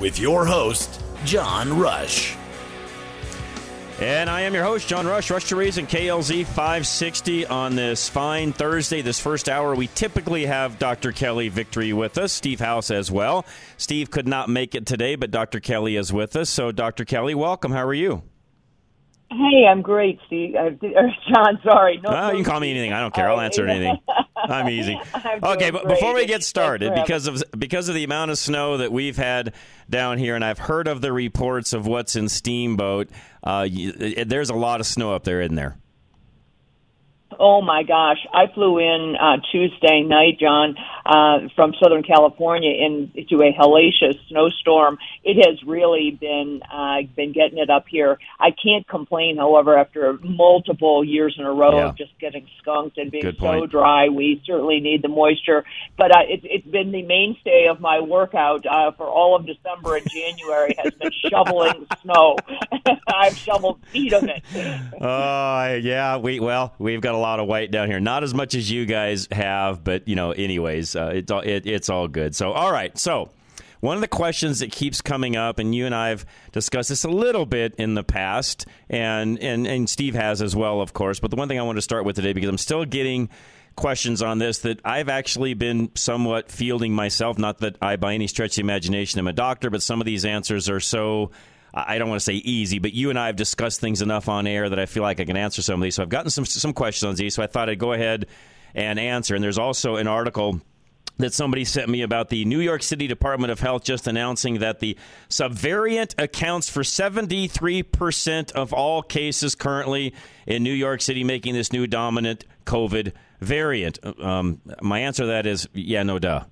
With your host, John Rush. And I am your host, John Rush, Rush to Reason, KLZ 560 on this fine Thursday, this first hour. We typically have Dr. Kelly Victory with us, Steve House as well. Steve could not make it today, but Dr. Kelly is with us. So, Dr. Kelly, welcome. How are you? Hey, I'm great, Steve. Uh, John, sorry. No, oh, you can call me anything. I don't care. I'll answer anything. I'm easy. I'm okay, but great. before we get started, because of because of the amount of snow that we've had down here, and I've heard of the reports of what's in Steamboat, uh, you, there's a lot of snow up there, isn't there? Oh my gosh! I flew in uh, Tuesday night, John, uh, from Southern California into a hellacious snowstorm. It has really been uh, been getting it up here. I can't complain, however, after multiple years in a row Yeah. of just getting skunked and being so dry. We certainly need the moisture, but uh, it's it's been the mainstay of my workout uh, for all of December and January has been shoveling snow. I've shoveled feet of it. Oh, yeah. We well, we've got a lot of white down here. Not as much as you guys have, but you know, anyways, uh, it's all it, it's all good. So, all right. So, one of the questions that keeps coming up, and you and I have discussed this a little bit in the past, and and and Steve has as well, of course. But the one thing I want to start with today, because I'm still getting questions on this that I've actually been somewhat fielding myself. Not that I, by any stretch of the imagination, am a doctor, but some of these answers are so. I don't want to say easy, but you and I have discussed things enough on air that I feel like I can answer some of these. So I've gotten some some questions on these, so I thought I'd go ahead and answer. And there's also an article that somebody sent me about the New York City Department of Health just announcing that the subvariant accounts for 73% of all cases currently in New York City, making this new dominant COVID variant. Um, my answer to that is yeah, no duh.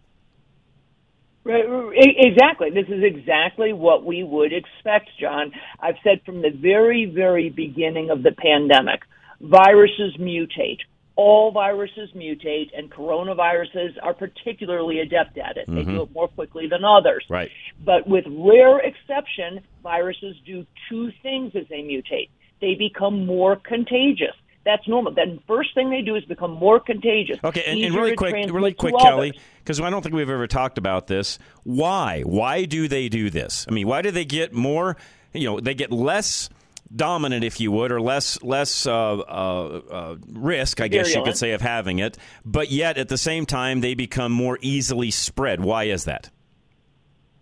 Right, Exactly. This is exactly what we would expect, John. I've said from the very, very beginning of the pandemic, viruses mutate. All viruses mutate, and coronaviruses are particularly adept at it. They do mm-hmm. it more quickly than others. Right. But with rare exception, viruses do two things as they mutate. They become more contagious. That's normal. Then first thing they do is become more contagious. Okay, and, and really quick, really quick. Kelly, because I don't think we've ever talked about this. Why? Why do they do this? I mean, why do they get more? You know, they get less dominant, if you would, or less less uh, uh, uh, risk, I guess you could say, of having it. But yet, at the same time, they become more easily spread. Why is that?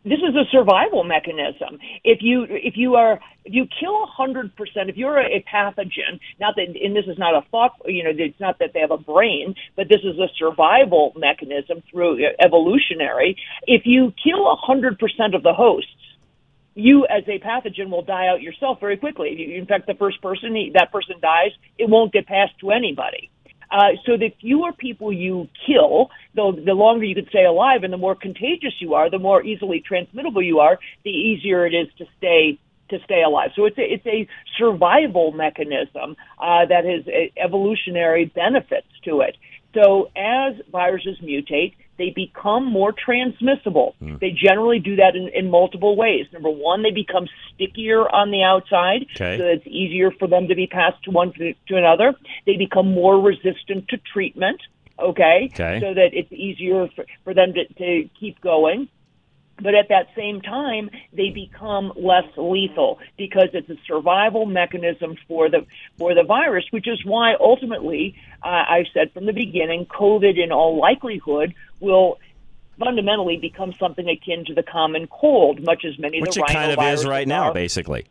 This is a survival mechanism. If you if you are if you kill a hundred percent, if you're a, a pathogen, not that and this is not a thought, you know, it's not that they have a brain, but this is a survival mechanism through uh, evolutionary. If you kill a hundred percent of the hosts, you as a pathogen will die out yourself very quickly. If you infect the first person, that person dies. It won't get passed to anybody. Uh, so the fewer people you kill, the, the longer you can stay alive, and the more contagious you are, the more easily transmittable you are, the easier it is to stay to stay alive. So it's a, it's a survival mechanism uh, that has evolutionary benefits to it. So as viruses mutate, they become more transmissible. Hmm. They generally do that in, in multiple ways. Number one, they become stickier on the outside, Okay. so it's easier for them to be passed to one to, to another. They become more resistant to treatment. Okay, Okay. so that it's easier for, for them to, to keep going but at that same time they become less lethal because it's a survival mechanism for the for the virus which is why ultimately uh, i said from the beginning covid in all likelihood will fundamentally become something akin to the common cold, much as many Which of the it kind of is right now, are. basically.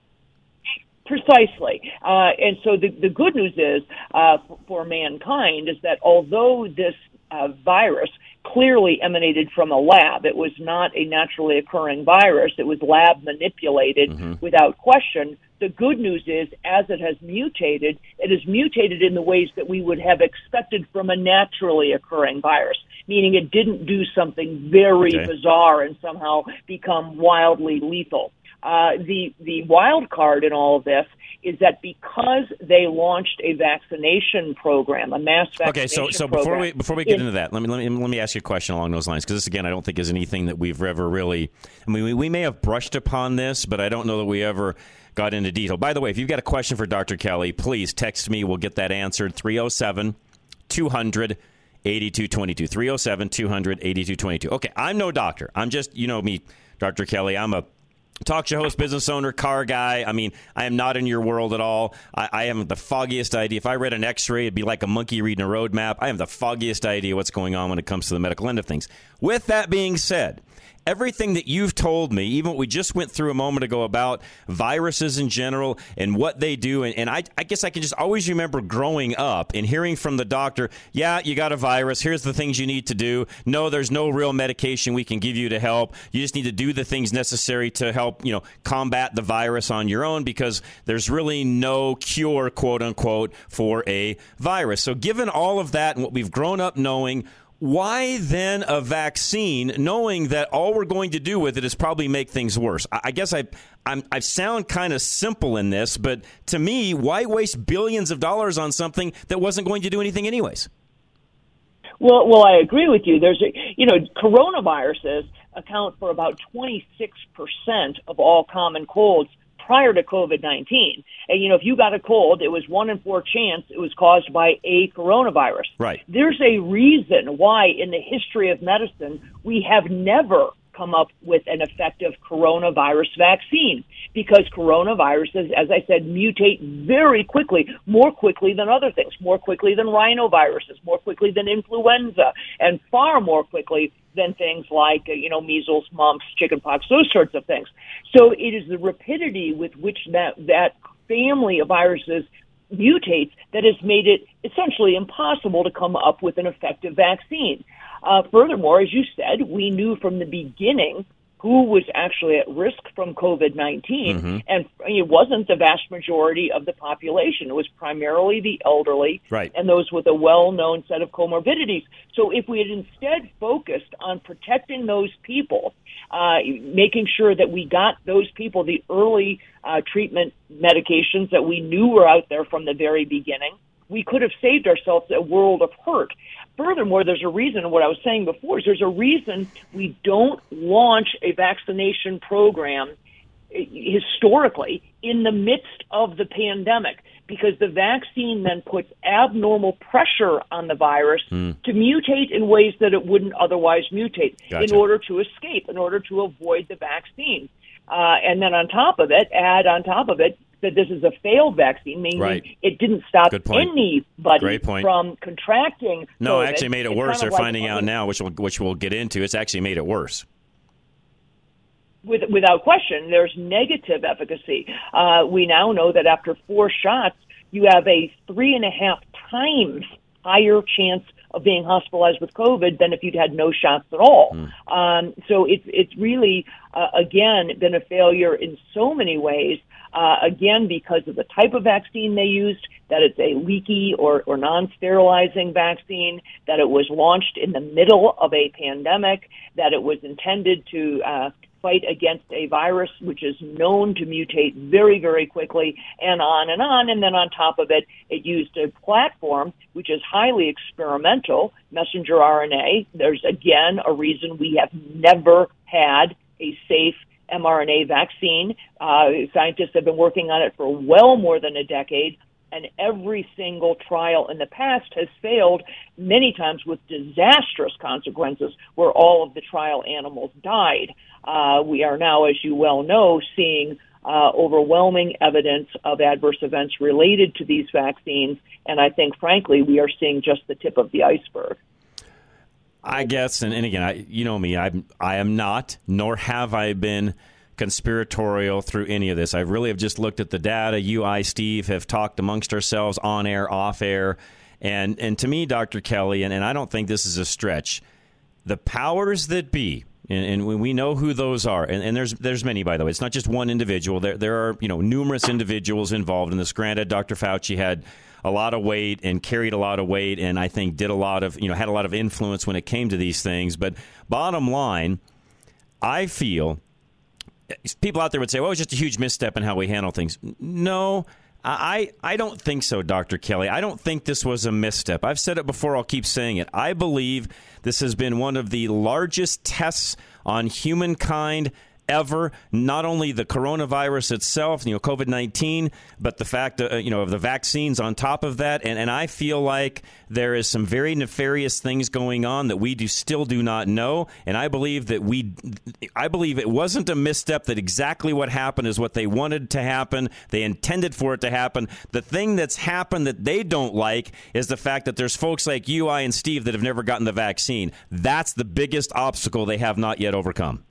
Precisely. Uh, and so the, the good news is uh, for, for mankind is that although this uh, virus clearly emanated from a lab, it was not a naturally occurring virus, it was lab manipulated Mm-hmm. without question. The good news is, as it has mutated, it has mutated in the ways that we would have expected from a naturally occurring virus, meaning it didn't do something very Okay. bizarre and somehow become wildly lethal. Uh, the the wild card in all of this is that because they launched a vaccination program, a mass vaccination program. Okay, so so before we before we get in- into that, let me let me let me ask you a question along those lines because this again I don't think is anything that we've ever really. I mean, we, we may have brushed upon this, but I don't know that we ever got into detail. By the way, if you've got a question for Dr. Kelly, please text me. We'll get that answered 307 200 8222 307 200 8222. Okay, I'm no doctor. I'm just you know me, Dr. Kelly. I'm a talk show host, business owner, car guy. I mean, I am not in your world at all. I, I haven't the foggiest idea. If I read an X-ray, it'd be like a monkey reading a road map. I have the foggiest idea what's going on when it comes to the medical end of things. With that being said. Everything that you've told me, even what we just went through a moment ago about viruses in general and what they do, and, and I, I guess I can just always remember growing up and hearing from the doctor, yeah, you got a virus. Here's the things you need to do. No, there's no real medication we can give you to help. You just need to do the things necessary to help, you know, combat the virus on your own because there's really no cure, quote unquote, for a virus. So, given all of that and what we've grown up knowing, why then a vaccine, knowing that all we're going to do with it is probably make things worse? I guess I I'm, I sound kind of simple in this, but to me, why waste billions of dollars on something that wasn't going to do anything anyways? Well, well, I agree with you. There's, a, you know, coronaviruses account for about 26 percent of all common colds prior to COVID 19. And, you know, if you got a cold, it was one in four chance it was caused by a coronavirus. Right. There's a reason why, in the history of medicine, we have never come up with an effective coronavirus vaccine because coronaviruses, as I said, mutate very quickly, more quickly than other things, more quickly than rhinoviruses, more quickly than influenza, and far more quickly than things like, you know, measles, mumps, chickenpox, those sorts of things. So it is the rapidity with which that, that family of viruses mutates that has made it essentially impossible to come up with an effective vaccine. Uh, furthermore, as you said, we knew from the beginning who was actually at risk from COVID 19, Mm-hmm. and it wasn't the vast majority of the population. It was primarily the elderly Right. and those with a well known set of comorbidities. So if we had instead focused on protecting those people, uh, making sure that we got those people the early uh, treatment medications that we knew were out there from the very beginning, we could have saved ourselves a world of hurt. Furthermore, there's a reason, what I was saying before, is there's a reason we don't launch a vaccination program eh, historically in the midst of the pandemic because the vaccine then puts abnormal pressure on the virus to mutate in ways that it wouldn't otherwise mutate in order to escape, in order to avoid the vaccine. Uh, and then on top of it, add on top of it that this is a failed vaccine, meaning Right. it didn't stop anybody from contracting. No, COVID. it actually made it It's worse. They're like- finding out now, which we'll, which we'll get into. It's actually made it worse. with, without question, there's negative efficacy. Uh, we now know that after four shots, you have a three and a half times higher chance of being hospitalized with COVID than if you'd had no shots at all. Um, so it's it's really uh, again been a failure in so many ways. Uh, again, because of the type of vaccine they used, that it's a leaky or, or non-sterilizing vaccine, that it was launched in the middle of a pandemic, that it was intended to uh, fight against a virus which is known to mutate very, very quickly, and on and on. And then on top of it, it used a platform which is highly experimental, messenger RNA. There's again a reason we have never had a safe mRNA vaccine. Uh, scientists have been working on it for well more than a decade. And every single trial in the past has failed, many times with disastrous consequences, where all of the trial animals died. Uh, we are now, as you well know, seeing uh, overwhelming evidence of adverse events related to these vaccines. And I think, frankly, we are seeing just the tip of the iceberg. I guess, and, and again, I, you know me, I'm I am not, nor have I been conspiratorial through any of this. I really have just looked at the data. You, I, Steve have talked amongst ourselves on air, off air, and and to me, Dr. Kelly, and, and I don't think this is a stretch. The powers that be, and, and we know who those are, and, and, there's there's many by the way. It's not just one individual. There there are you know numerous individuals involved in this. Granted, Dr. Fauci had a lot of weight and carried a lot of weight, and I think did a lot of you know had a lot of influence when it came to these things. But bottom line, I feel people out there would say, "Well, it was just a huge misstep in how we handle things." No. I, I don't think so, Dr. Kelly. I don't think this was a misstep. I've said it before, I'll keep saying it. I believe this has been one of the largest tests on humankind ever. Not only the coronavirus itself, you know, COVID nineteen, but the fact, uh, you know, of the vaccines on top of that. And, and I feel like there is some very nefarious things going on that we do still do not know. And I believe that we, I believe it wasn't a misstep. That exactly what happened is what they wanted to happen. They intended for it to happen. The thing that's happened that they don't like is the fact that there's folks like you, I, and Steve that have never gotten the vaccine. That's the biggest obstacle they have not yet overcome.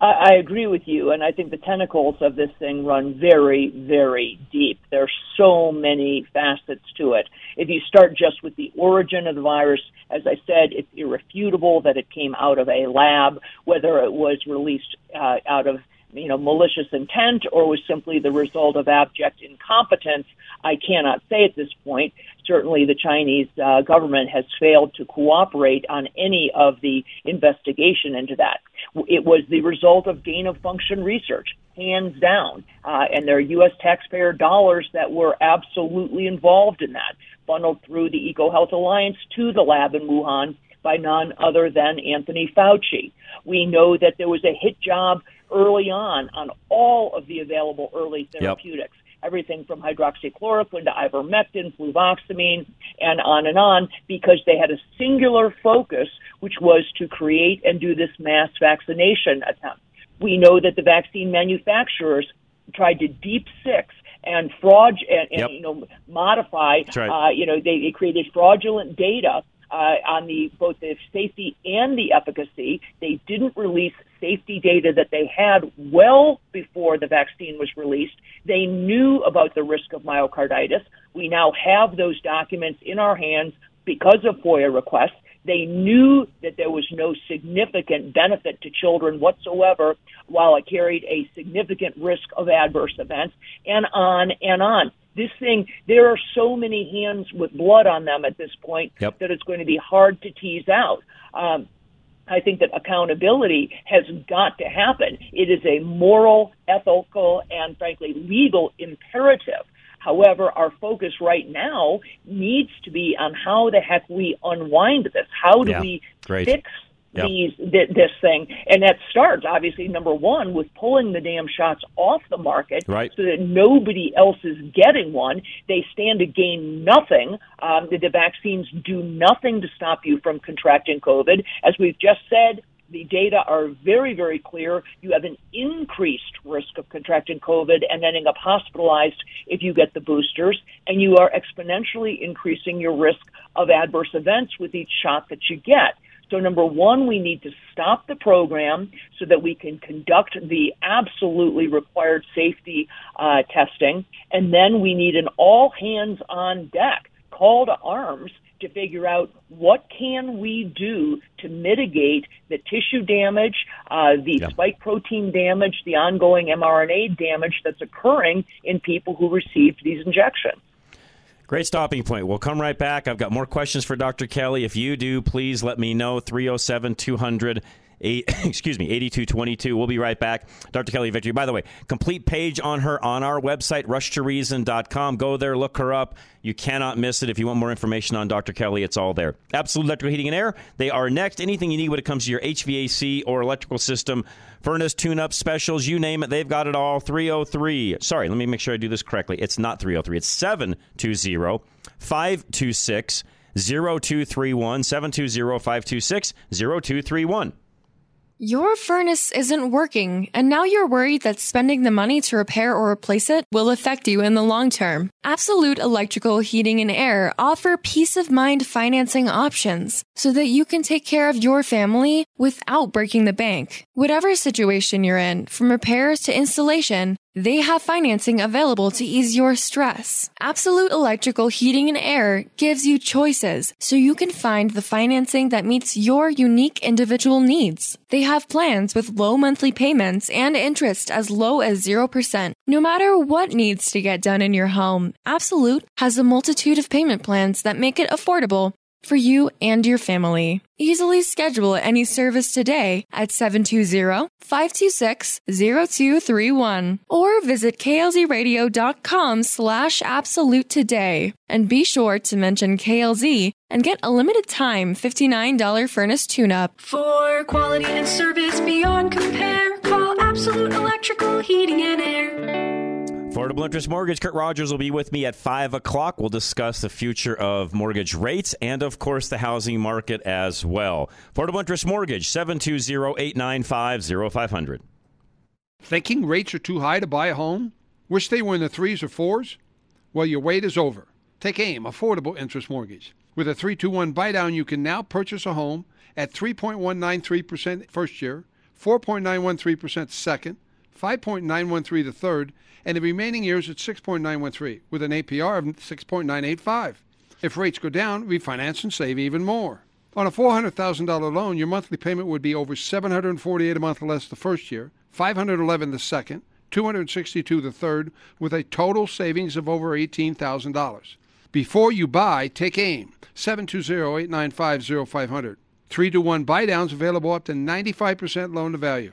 I, I agree with you, and I think the tentacles of this thing run very, very deep. There are so many facets to it. If you start just with the origin of the virus, as I said, it's irrefutable that it came out of a lab, whether it was released uh, out of you know malicious intent or was simply the result of abject incompetence. I cannot say at this point. Certainly, the Chinese uh, government has failed to cooperate on any of the investigation into that. It was the result of gain of function research, hands down, uh, and there are U.S. taxpayer dollars that were absolutely involved in that, funneled through the EcoHealth Alliance to the lab in Wuhan by none other than Anthony Fauci. We know that there was a hit job early on on all of the available early therapeutics. Yep everything from hydroxychloroquine to ivermectin, fluvoxamine, and on and on, because they had a singular focus, which was to create and do this mass vaccination attempt. We know that the vaccine manufacturers tried to deep six and fraud and, and yep. you know modify. Right. Uh, you know they, they created fraudulent data uh, on the both the safety and the efficacy. They didn't release safety data that they had well before the vaccine was released. They knew about the risk of myocarditis. We now have those documents in our hands because of FOIA requests. They knew that there was no significant benefit to children whatsoever, while it carried a significant risk of adverse events, and on and on this thing, there are so many hands with blood on them at this point yep. that it's going to be hard to tease out. Um, I think that accountability has got to happen. It is a moral, ethical, and frankly legal imperative. However, our focus right now needs to be on how the heck we unwind this. How do yeah, we great. fix yep. these th- this thing, and that starts obviously number one with pulling the damn shots off the market, right. so that nobody else is getting one. They stand to gain nothing. Um, the, the vaccines do nothing to stop you from contracting COVID, as we've just said the data are very, very clear. You have an increased risk of contracting COVID and ending up hospitalized if you get the boosters, and you are exponentially increasing your risk of adverse events with each shot that you get. So number one, we need to stop the program so that we can conduct the absolutely required safety uh, testing. And then we need an all hands on deck call to arms to figure out what can we do to mitigate the tissue damage, uh, the yeah. spike protein damage, the ongoing mRNA damage that's occurring in people who received these injections. Great stopping point. We'll come right back. I've got more questions for Dr. Kelly. If you do, please let me know. 307 200 Eight, excuse me, 8222. We'll be right back. Dr. Kelly Victory. By the way, complete page on her on our website, rushtoreason.com. Go there, look her up. You cannot miss it. If you want more information on Dr. Kelly, it's all there. Absolute Electrical Heating and Air. They are next. Anything you need when it comes to your HVAC or electrical system, furnace tune up specials, you name it, they've got it all. 303. Sorry, let me make sure I do this correctly. It's not 303, it's 720 526 0231. 720 526 0231. Your furnace isn't working, and now you're worried that spending the money to repair or replace it will affect you in the long term. Absolute Electrical Heating and Air offer peace of mind financing options so that you can take care of your family without breaking the bank. Whatever situation you're in, from repairs to installation, they have financing available to ease your stress. Absolute Electrical Heating and Air gives you choices so you can find the financing that meets your unique individual needs. They have plans with low monthly payments and interest as low as 0%. No matter what needs to get done in your home, Absolute has a multitude of payment plans that make it affordable for you and your family. Easily schedule any service today at 720-526-0231 or visit klzradio.com slash absolute today. And be sure to mention KLZ and get a limited time $59 furnace tune-up. For quality and service beyond compare, call Absolute Electrical Heating and Air. Affordable Interest Mortgage. Kurt Rogers will be with me at 5 o'clock. We'll discuss the future of mortgage rates and, of course, the housing market as well. Affordable Interest Mortgage, 720-895-0500. Thinking rates are too high to buy a home? Wish they were in the threes or fours? Well, your wait is over. Take AIM, Affordable Interest Mortgage. With a 321 buy down, you can now purchase a home at 3.193% first year, 4.913% second, 5.913 the third, and the remaining years at 6.913 with an APR of 6.985. If rates go down, refinance and save even more. On a $400,000 loan, your monthly payment would be over 748 a month less the first year, 511 the second, 262 the third, with a total savings of over $18,000. Before you buy, take AIM 720-895-0500. 3 to 1 buy downs available up to 95% loan to value.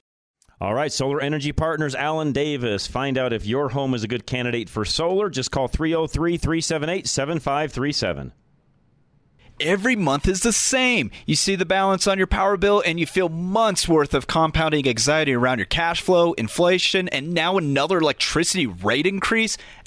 All right, Solar Energy Partners, Alan Davis. Find out if your home is a good candidate for solar. Just call 303 378 7537 every month is the same. You see the balance on your power bill and you feel months worth of compounding anxiety around your cash flow, inflation, and now another electricity rate increase.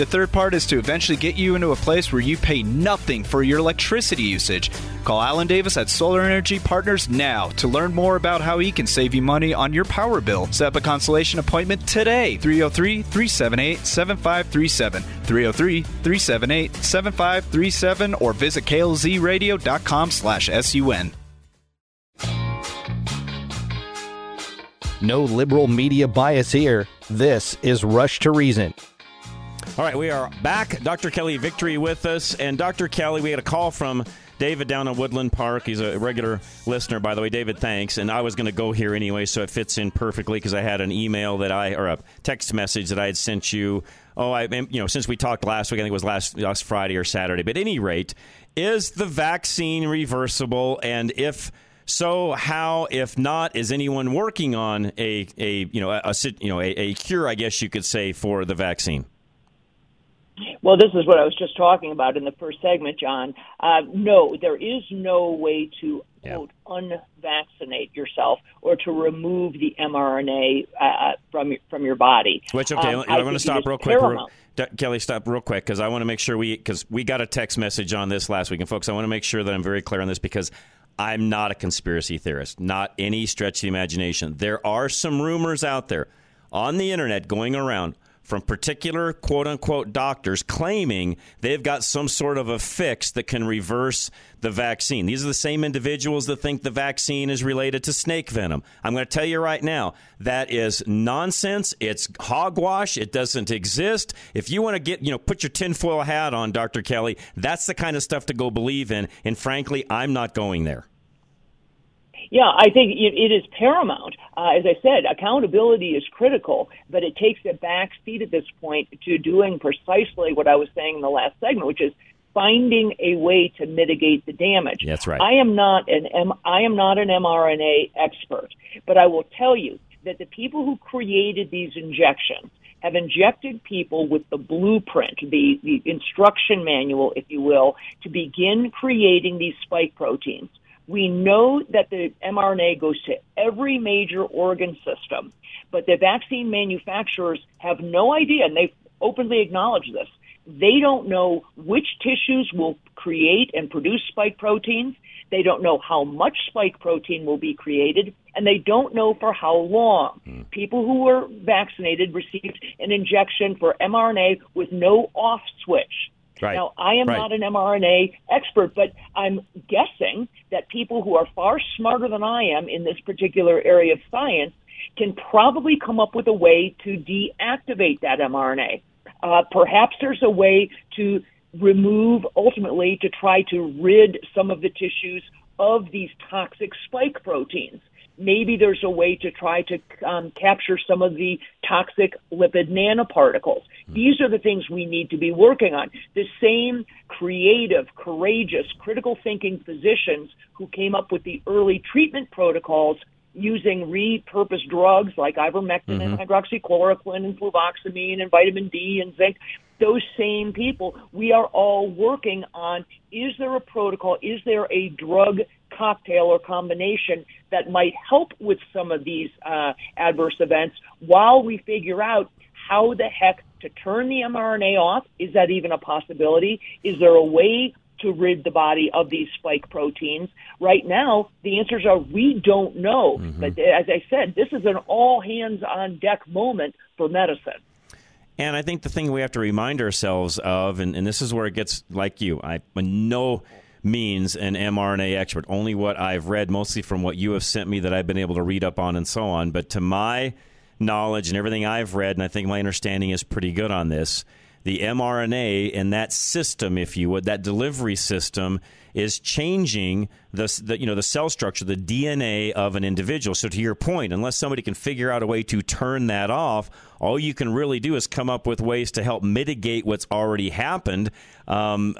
The third part is to eventually get you into a place where you pay nothing for your electricity usage. Call Alan Davis at Solar Energy Partners now to learn more about how he can save you money on your power bill. Set up a consultation appointment today. 303 378 7537. 303 378 7537 or visit klzradio.com slash sun. No liberal media bias here. This is Rush to Reason. All right, we are back. Dr. Kelly Victory with us. And Dr. Kelly, we had a call from David down in Woodland Park. He's a regular listener, by the way. David, thanks. And I was going to go here anyway, so it fits in perfectly because I had an email that I, or a text message that I had sent you. Oh, I, you know, since we talked last week, I think it was last, last Friday or Saturday. But at any rate, is the vaccine reversible? And if so, how, if not, is anyone working on a, a you know, a, a you know, a, a cure? I guess you could say for the vaccine. Well, this is what I was just talking about in the first segment, John. Uh, no, there is no way to yeah. quote unvaccinate yourself or to remove the mRNA uh, from from your body. Which okay, um, I'm going to stop real quick. Kelly, stop real quick because I want to make sure we because we got a text message on this last week, and folks, I want to make sure that I'm very clear on this because I'm not a conspiracy theorist, not any stretch of the imagination. There are some rumors out there on the internet going around from particular quote unquote doctors claiming they've got some sort of a fix that can reverse the vaccine. These are the same individuals that think the vaccine is related to snake venom. I'm going to tell you right now that is nonsense. It's hogwash. It doesn't exist. If you want to get, you know, put your tinfoil hat on, Dr. Kelly, that's the kind of stuff to go believe in. And frankly, I'm not going there. Yeah, I think it is paramount. Uh, as I said, accountability is critical, but it takes a back seat at this point to doing precisely what I was saying in the last segment, which is finding a way to mitigate the damage. That's right. I am not an M- I am not an mRNA expert, but I will tell you that the people who created these injections have injected people with the blueprint, the, the instruction manual, if you will, to begin creating these spike proteins. We know that the mRNA goes to every major organ system, but the vaccine manufacturers have no idea, and they've openly acknowledged this. They don't know which tissues will create and produce spike proteins. They don't know how much spike protein will be created, and they don't know for how long. Mm. People who were vaccinated received an injection for mRNA with no off switch. Right. Now, I am right. not an mRNA expert, but I'm guessing that people who are far smarter than I am in this particular area of science can probably come up with a way to deactivate that mRNA. Uh, perhaps there's a way to remove, ultimately, to try to rid some of the tissues of these toxic spike proteins maybe there's a way to try to um, capture some of the toxic lipid nanoparticles. These are the things we need to be working on. The same creative, courageous, critical thinking physicians who came up with the early treatment protocols using repurposed drugs like ivermectin mm-hmm. and hydroxychloroquine and fluvoxamine and vitamin D and zinc, those same people, we are all working on is there a protocol, is there a drug cocktail or combination that might help with some of these uh, adverse events while we figure out how the heck to turn the mRNA off. Is that even a possibility? Is there a way to rid the body of these spike proteins? Right now, the answers are we don't know. Mm-hmm. But as I said, this is an all hands on deck moment for medicine. And I think the thing we have to remind ourselves of, and, and this is where it gets like you, I know means an mRNA expert. Only what I've read, mostly from what you have sent me that I've been able to read up on and so on. But to my knowledge and everything I've read, and I think my understanding is pretty good on this, the mRNA and that system, if you would, that delivery system is changing the, the, you know the cell structure, the DNA of an individual. So to your point, unless somebody can figure out a way to turn that off, all you can really do is come up with ways to help mitigate what's already happened. Um,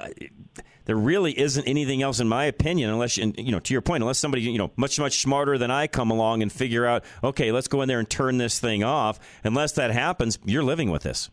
there really isn't anything else, in my opinion, unless you know, to your point, unless somebody you know much much smarter than I come along and figure out, okay, let's go in there and turn this thing off. Unless that happens, you're living with this.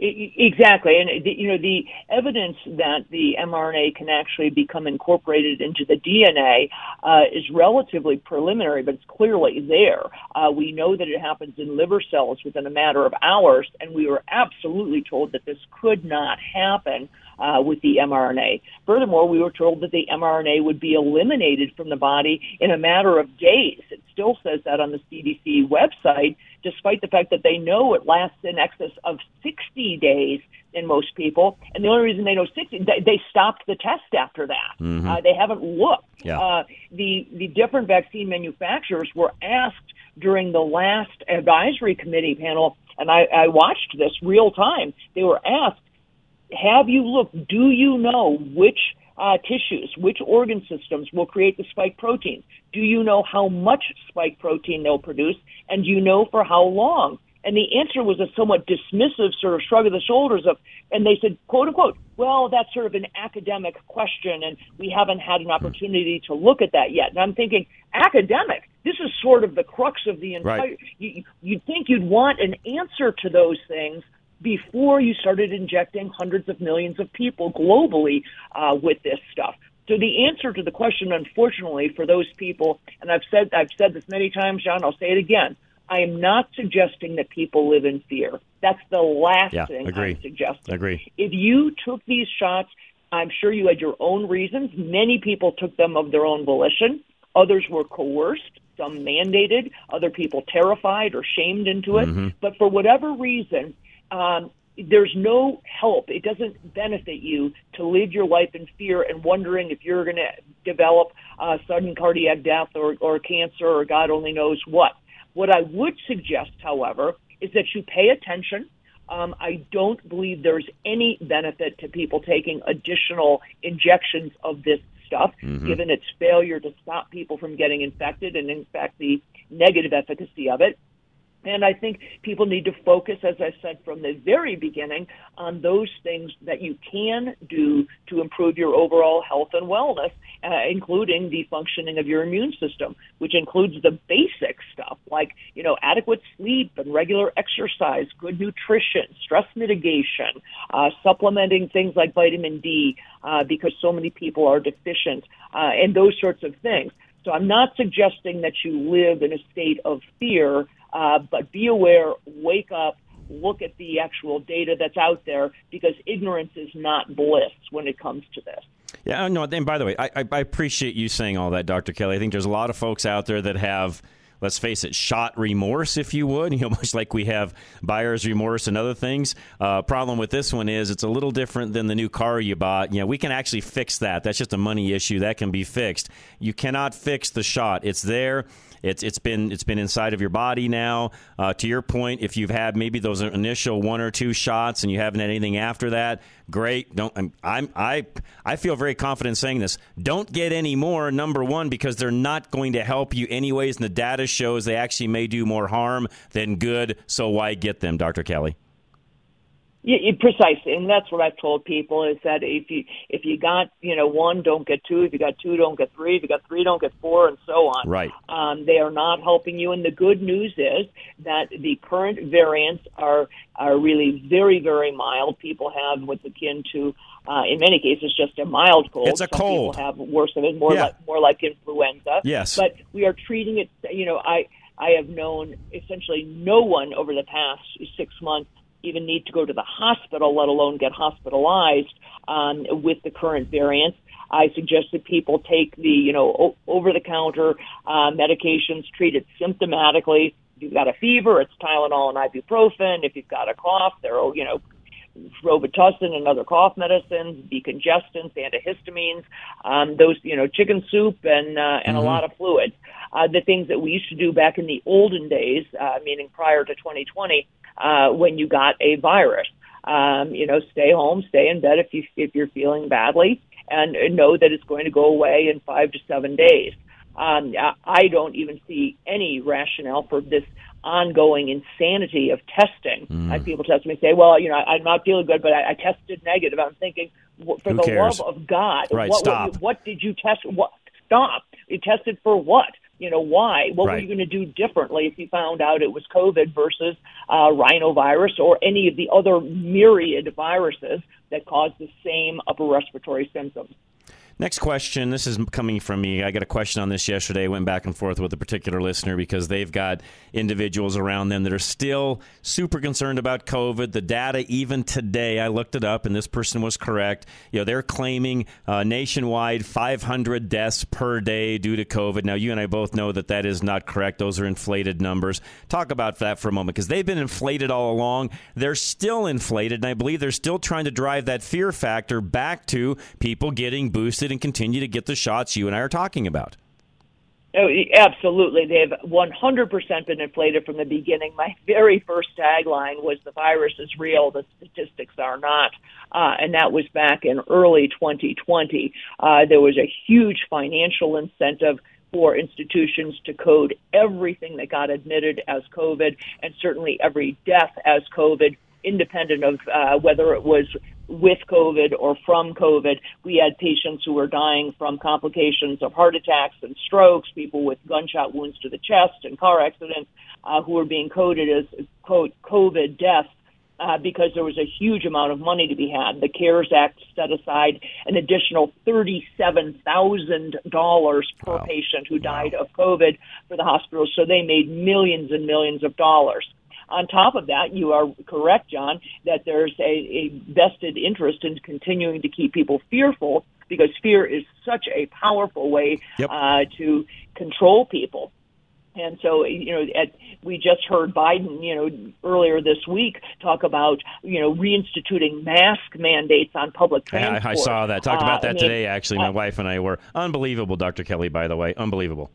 Exactly, and you know the evidence that the mRNA can actually become incorporated into the DNA uh, is relatively preliminary, but it's clearly there. Uh, we know that it happens in liver cells within a matter of hours, and we were absolutely told that this could not happen uh, with the mRNA. Furthermore, we were told that the mRNA would be eliminated from the body in a matter of days. It still says that on the CDC website, despite the fact that they know it lasts in excess of 60 days in most people. And the only reason they know 60, they, they stopped the test after that. Mm-hmm. Uh, they haven't looked. Yeah. Uh, the, the different vaccine manufacturers were asked during the last advisory committee panel, and I, I watched this real time. They were asked, have you looked? Do you know which uh, tissues, which organ systems will create the spike protein? Do you know how much spike protein they'll produce? And do you know for how long? And the answer was a somewhat dismissive sort of shrug of the shoulders of, and they said, quote unquote, well, that's sort of an academic question, and we haven't had an opportunity to look at that yet. And I'm thinking, academic, this is sort of the crux of the entire. Right. You, you'd think you'd want an answer to those things before you started injecting hundreds of millions of people globally uh, with this stuff. So the answer to the question, unfortunately, for those people, and I've said I've said this many times, John. I'll say it again. I am not suggesting that people live in fear. That's the last yeah, thing agree. I'm suggesting. Agree. If you took these shots, I'm sure you had your own reasons. Many people took them of their own volition. Others were coerced. some mandated, other people terrified or shamed into it. Mhm. But for whatever reason, um, there's no help. It doesn't benefit you to live your life in fear and wondering if you're going to develop uh, sudden cardiac death or, or cancer or God only knows what. What I would suggest, however, is that you pay attention. Um, I don't believe there's any benefit to people taking additional injections of this stuff, Mhm. given its failure to stop people from getting infected and, in fact, the negative efficacy of it. And I think people need to focus, as I said from the very beginning, on those things that you can do to improve your overall health and wellness, uh, including the functioning of your immune system, which includes the basic stuff like, you know, adequate sleep and regular exercise, good nutrition, stress mitigation, uh, supplementing things like vitamin D, uh, because so many people are deficient, uh, and those sorts of things. So I'm not suggesting that you live in a state of fear, uh, but be aware, wake up, look at the actual data that's out there because ignorance is not bliss when it comes to this. Yeah, no. And by the way, I, I, appreciate you saying all that, Dr. Kelly. I think there's a lot of folks out there that have, let's face it, shot remorse, if you would. You know, much like we have buyer's remorse and other things. Uh, problem with this one is it's a little different than the new car you bought. You know, we can actually fix that. That's just a money issue that can be fixed. You cannot fix the shot. It's there. It's it's been it's been inside of your body now. Uh, to your point, if you've had maybe those initial one or two shots and you haven't had anything after that, great. Don't I'm, I'm I I feel very confident saying this. Don't get any more. Number one, because they're not going to help you anyways, and the data shows they actually may do more harm than good. So why get them, Dr. Kelly? Yeah, yeah, precisely, and that's what I've told people is that if you if you got you know one, don't get two. If you got two, don't get three. If you got three, don't get four, and so on. Right. Um, they are not helping you, and the good news is that the current variants are are really very very mild. People have what's akin to, uh, in many cases, just a mild cold. It's a Some cold. People have worse of it, more Yeah. like more like influenza. Yes. but we are treating it. You know, I I have known essentially no one over the past six months even need to go to the hospital, let alone get hospitalized um, with the current variants. I suggest that people take the, you know, o- over-the-counter uh, medications, treat it symptomatically. If you've got a fever, it's Tylenol and ibuprofen. If you've got a cough, there are, you know, Robitussin and other cough medicines, decongestants, antihistamines, um, those, you know, chicken soup and, uh, and a Mhm. lot of fluids. Uh, the things that we used to do back in the olden days, uh, meaning prior to 2020, uh, when you got a virus. Um, you know, stay home, stay in bed if you if you're feeling badly, and know that it's going to go away in five to seven days. Um, I- don't even see any rationale for this ongoing insanity of testing. Mm. I people test me and say, "Well, you know, I, I'm not feeling good, but I, I tested negative." I'm thinking, for Who the cares? love of God, Right, what, stop. What, what did you test? What stop? You tested for what? You know, why? What were you going to do differently if you found out it was COVID versus uh, rhinovirus or any of the other myriad viruses that cause the same upper respiratory symptoms? Next question. This is coming from me. I got a question on this yesterday. Went back and forth with a particular listener because they've got individuals around them that are still super concerned about COVID. The data, even today, I looked it up, and this person was correct. You know, they're claiming uh, nationwide 500 deaths per day due to COVID. Now, you and I both know that that is not correct. Those are inflated numbers. Talk about that for a moment because they've been inflated all along. They're still inflated, and I believe they're still trying to drive that fear factor back to people getting boosted and continue to get the shots you and I are talking about. Oh, absolutely. They've 100% been inflated from the beginning. My very first tagline was the virus is real, the statistics are not. Uh, and that was back in early 2020. Uh, there was a huge financial incentive for institutions to code everything that got admitted as COVID and certainly every death as COVID, independent of uh, whether it was with COVID or from COVID. We had patients who were dying from complications of heart attacks and strokes, people with gunshot wounds to the chest and car accidents uh, who were being coded as quote COVID deaths. Uh, because there was a huge amount of money to be had. The CARES Act set aside an additional $37,000 per patient who died of COVID for the hospitals, so they made millions and millions of dollars. On top of that, you are correct, John, that there's a, a vested interest in continuing to keep people fearful because fear is such a powerful way Yep. uh, to control people. And so, you know, at, we just heard Biden, you know, earlier this week talk about, you know, reinstituting mask mandates on public transport. Yeah, I, I saw that. Talked about Uh, that mean, today. Actually, my uh, wife and I were unbelievable. Dr. Kelly, by the way, unbelievable.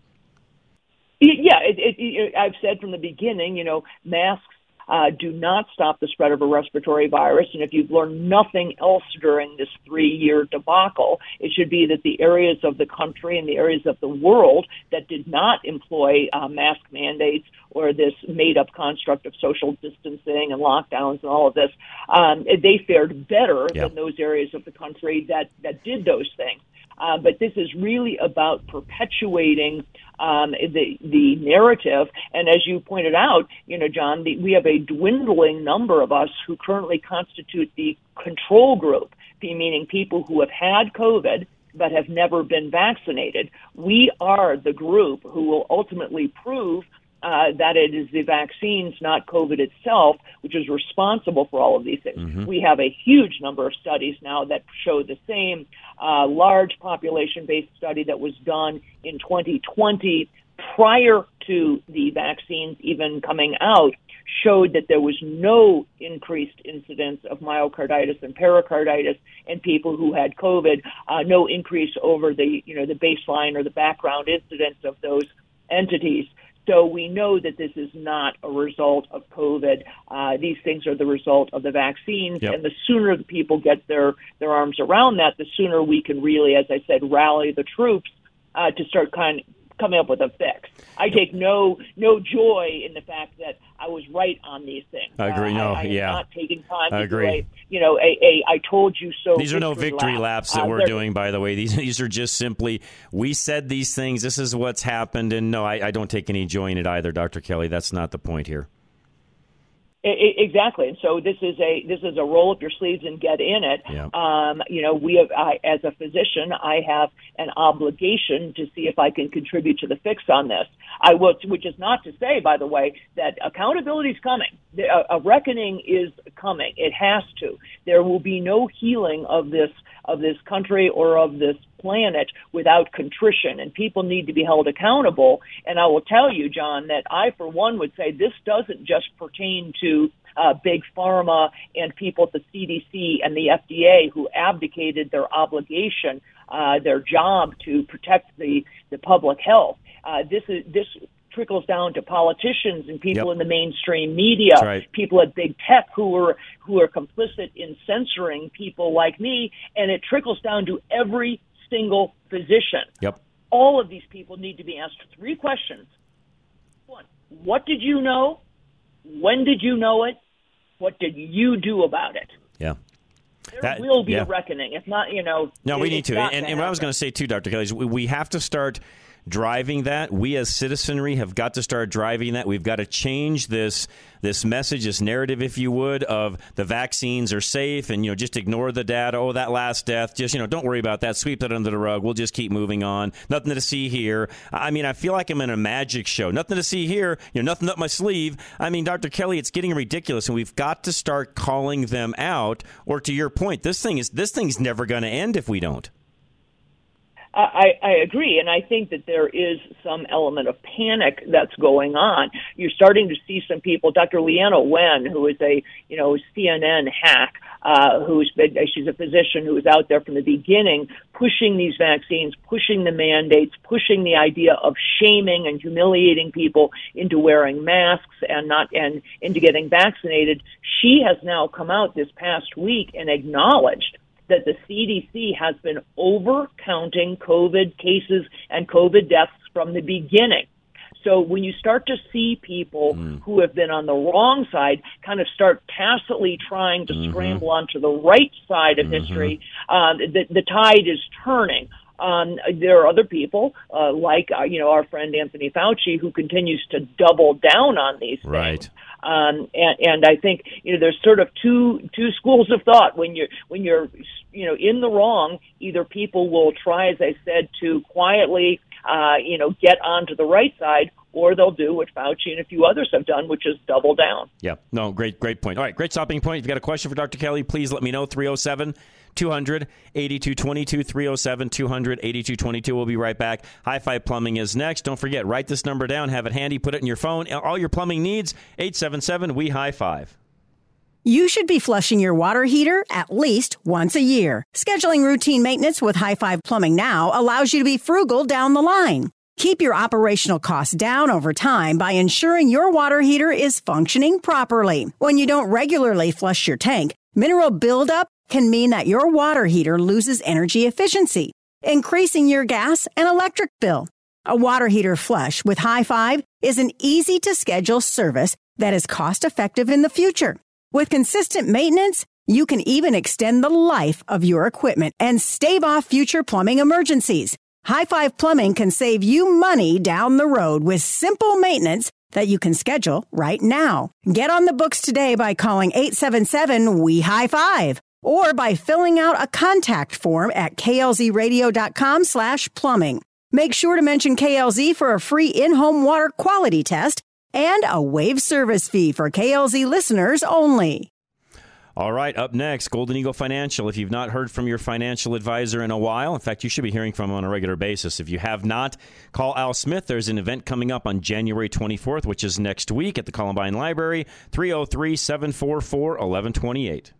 Yeah, it, it, it, I've said from the beginning, you know, masks uh, do not stop the spread of a respiratory virus. And if you've learned nothing else during this three year debacle, it should be that the areas of the country and the areas of the world that did not employ uh, mask mandates or this made up construct of social distancing and lockdowns and all of this, um, they fared better Yeah. than those areas of the country that, that did those things. Uh, but this is really about perpetuating um, the the narrative. And as you pointed out, you know, John, the, we have a dwindling number of us who currently constitute the control group, meaning people who have had COVID but have never been vaccinated. We are the group who will ultimately prove uh, that it is the vaccines, not COVID itself, which is responsible for all of these things. Mhm. We have a huge number of studies now that show the same uh, large population based study that was done in 2020 prior to the vaccines even coming out showed that there was no increased incidence of myocarditis and pericarditis in people who had COVID, uh, no increase over the you know the baseline or the background incidence of those entities. So we know that this is not a result of COVID. Uh, these things are the result of the vaccines, Yep. and the sooner the people get their their arms around that, the sooner we can really, as I said, rally the troops uh, to start kind coming up with a fix. I take no no joy in the fact that I was right on these things. I agree. Uh, No, I, I yeah. not taking time I agree. a you know a, a I told you so. These are no victory lap. laps that Uh, we're doing, by the way. These these are just simply we said these things. This is what's happened, and no, I, I don't take any joy in it either, Dr. Kelly. That's not the point here. Exactly, and so this is a this is a roll up your sleeves and get in it. Yeah. Um, you know, we have I, as a physician, I have an obligation to see if I can contribute to the fix on this. I will, which is not to say, by the way, that accountability is coming. A, a reckoning is coming. It has to. There will be no healing of this of this country or of this planet without contrition, and people need to be held accountable. And I will tell you, John, that I, for one, would say this doesn't just pertain to uh, big pharma and people at the CDC and the FDA who abdicated their obligation, uh, their job to protect the the public health. Uh, this is this trickles down to politicians and people Yep. in the mainstream media, right. people at big tech who are who are complicit in censoring people like me, and it trickles down to every single physician. Yep. All of these people need to be asked three questions. One, what did you know? When did you know it? What did you do about it? Yeah. There That- will be yeah. a reckoning. If not, you know, No, we need to. And, and what I was going to say too, Dr. Kelly, is we, we have to start driving that. We as citizenry have got to start driving that. We've got to change this this message, this narrative, if you would, of the vaccines are safe and you know just ignore the data. Oh, that last death, just you know, don't worry about that. Sweep that under the rug. We'll just keep moving on. Nothing to see here. I mean, I feel like I'm in a magic show. Nothing to see here. You know, nothing up my sleeve. I mean, Dr. Kelly, it's getting ridiculous, and we've got to start calling them out. Or to your point, this thing is this thing's never going to end if we don't. I, I agree, and I think that there is some element of panic that's going on. You're starting to see some people. Dr. Leana Wen, who is a you know CNN hack, uh, who's been she's a physician who was out there from the beginning, pushing these vaccines, pushing the mandates, pushing the idea of shaming and humiliating people into wearing masks and not and into getting vaccinated. She has now come out this past week and acknowledged that the CDC has been overcounting COVID cases and COVID deaths from the beginning. So when you start to see people who have been on the wrong side kind of start tacitly trying to scramble onto the right side of history, um, the, the tide is turning. Um, there are other people uh, like uh, you know our friend Anthony Fauci who continues to double down on these things. Right. Um, and, and I think you know there's sort of two two schools of thought when you're when you're you know in the wrong. Either people will try, as I said, to quietly uh, you know get onto the right side, or they'll do what Fauci and a few others have done, which is double down. Yeah. No, great, great point. All right, great stopping point. If you've got a question for Dr. Kelly, please let me know. 307 200 8222 307 200 8222. We'll be right back. High Five Plumbing is next. Don't forget, write this number down, have it handy, put it in your phone. All your plumbing needs, 877 We High Five. You should be flushing your water heater at least once a year. Scheduling routine maintenance with High Five Plumbing now allows you to be frugal down the line. Keep your operational costs down over time by ensuring your water heater is functioning properly. When you don't regularly flush your tank, mineral buildup can mean that your water heater loses energy efficiency, increasing your gas and electric bill. A water heater flush with High Five is an easy to schedule service that is cost effective in the future. With consistent maintenance, you can even extend the life of your equipment and stave off future plumbing emergencies. High Five Plumbing can save you money down the road with simple maintenance that you can schedule right now. Get on the books today by calling 877 We High Five or by filling out a contact form at klzradio.com slash plumbing. Make sure to mention KLZ for a free in-home water quality test and a waived service fee for KLZ listeners only. All right, up next, Golden Eagle Financial. If you've not heard from your financial advisor in a while, in fact, you should be hearing from him on a regular basis. If you have not, call Al Smith. There's an event coming up on January 24th, which is next week at the Columbine Library, 303 744 1128.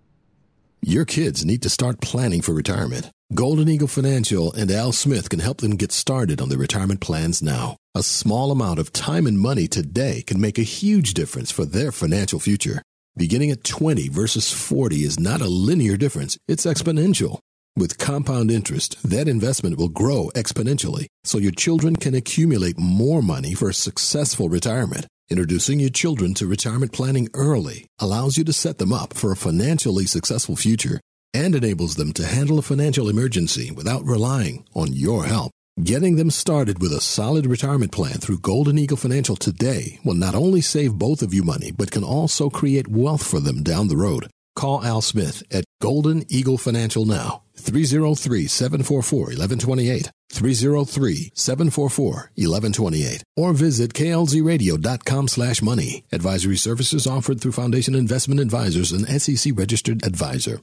Your kids need to start planning for retirement. Golden Eagle Financial and Al Smith can help them get started on their retirement plans now. A small amount of time and money today can make a huge difference for their financial future. Beginning at 20 versus 40 is not a linear difference, it's exponential. With compound interest, that investment will grow exponentially, so your children can accumulate more money for a successful retirement. Introducing your children to retirement planning early allows you to set them up for a financially successful future and enables them to handle a financial emergency without relying on your help. Getting them started with a solid retirement plan through Golden Eagle Financial today will not only save both of you money, but can also create wealth for them down the road. Call Al Smith at Golden Eagle Financial now, 303 744 1128, 303 744 1128, or visit klzradio.com slash money. Advisory services offered through Foundation Investment Advisors, an SEC registered advisor.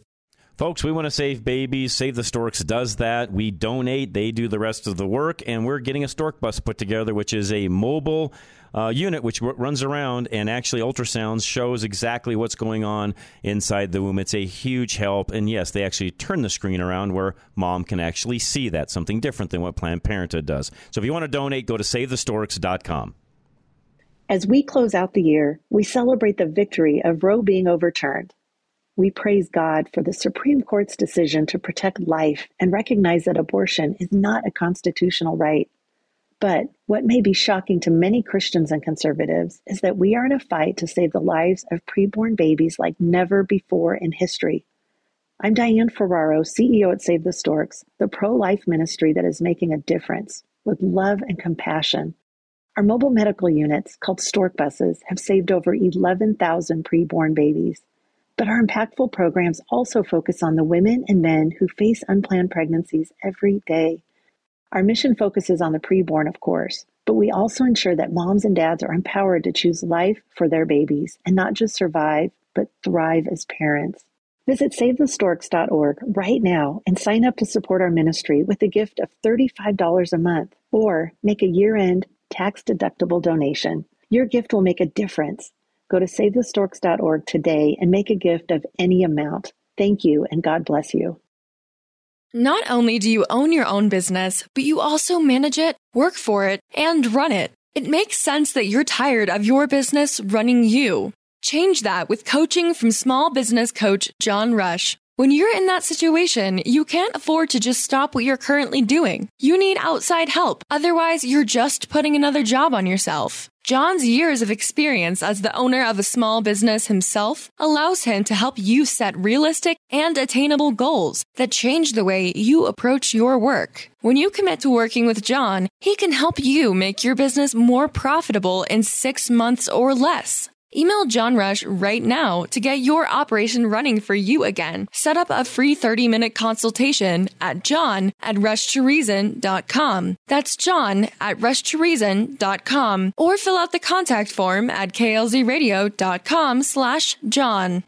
Folks, we want to save babies. Save the Storks does that. We donate, they do the rest of the work, and we're getting a stork bus put together, which is a mobile uh, unit which runs around and actually ultrasounds, shows exactly what's going on inside the womb. It's a huge help. And yes, they actually turn the screen around where mom can actually see that, something different than what Planned Parenthood does. So if you want to donate, go to SaveTheStorks.com. As we close out the year, we celebrate the victory of Roe being overturned. We praise God for the Supreme Court's decision to protect life and recognize that abortion is not a constitutional right. But what may be shocking to many Christians and conservatives is that we are in a fight to save the lives of preborn babies like never before in history. I'm Diane Ferraro, CEO at Save the Storks, the pro life ministry that is making a difference with love and compassion. Our mobile medical units, called Stork buses, have saved over 11,000 preborn babies. But our impactful programs also focus on the women and men who face unplanned pregnancies every day. Our mission focuses on the preborn, of course, but we also ensure that moms and dads are empowered to choose life for their babies and not just survive, but thrive as parents. Visit SaveTheStorks.org right now and sign up to support our ministry with a gift of $35 a month or make a year end tax deductible donation. Your gift will make a difference. Go to SaveTheStorks.org today and make a gift of any amount. Thank you and God bless you. Not only do you own your own business, but you also manage it, work for it, and run it. It makes sense that you're tired of your business running you. Change that with coaching from small business coach John Rush. When you're in that situation, you can't afford to just stop what you're currently doing. You need outside help. Otherwise, you're just putting another job on yourself. John's years of experience as the owner of a small business himself allows him to help you set realistic and attainable goals that change the way you approach your work. When you commit to working with John, he can help you make your business more profitable in six months or less. Email John Rush right now to get your operation running for you again. Set up a free 30 minute consultation at john at rushtoreason.com. That's john at rushtoreason.com or fill out the contact form at klzradio.com slash john.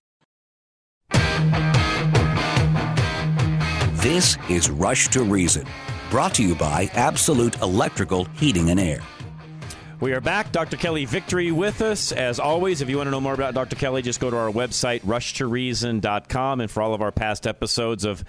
This is Rush to Reason, brought to you by Absolute Electrical Heating and Air. We are back. Dr. Kelly Victory with us. As always, if you want to know more about Dr. Kelly, just go to our website, rushtoreason.com. And for all of our past episodes of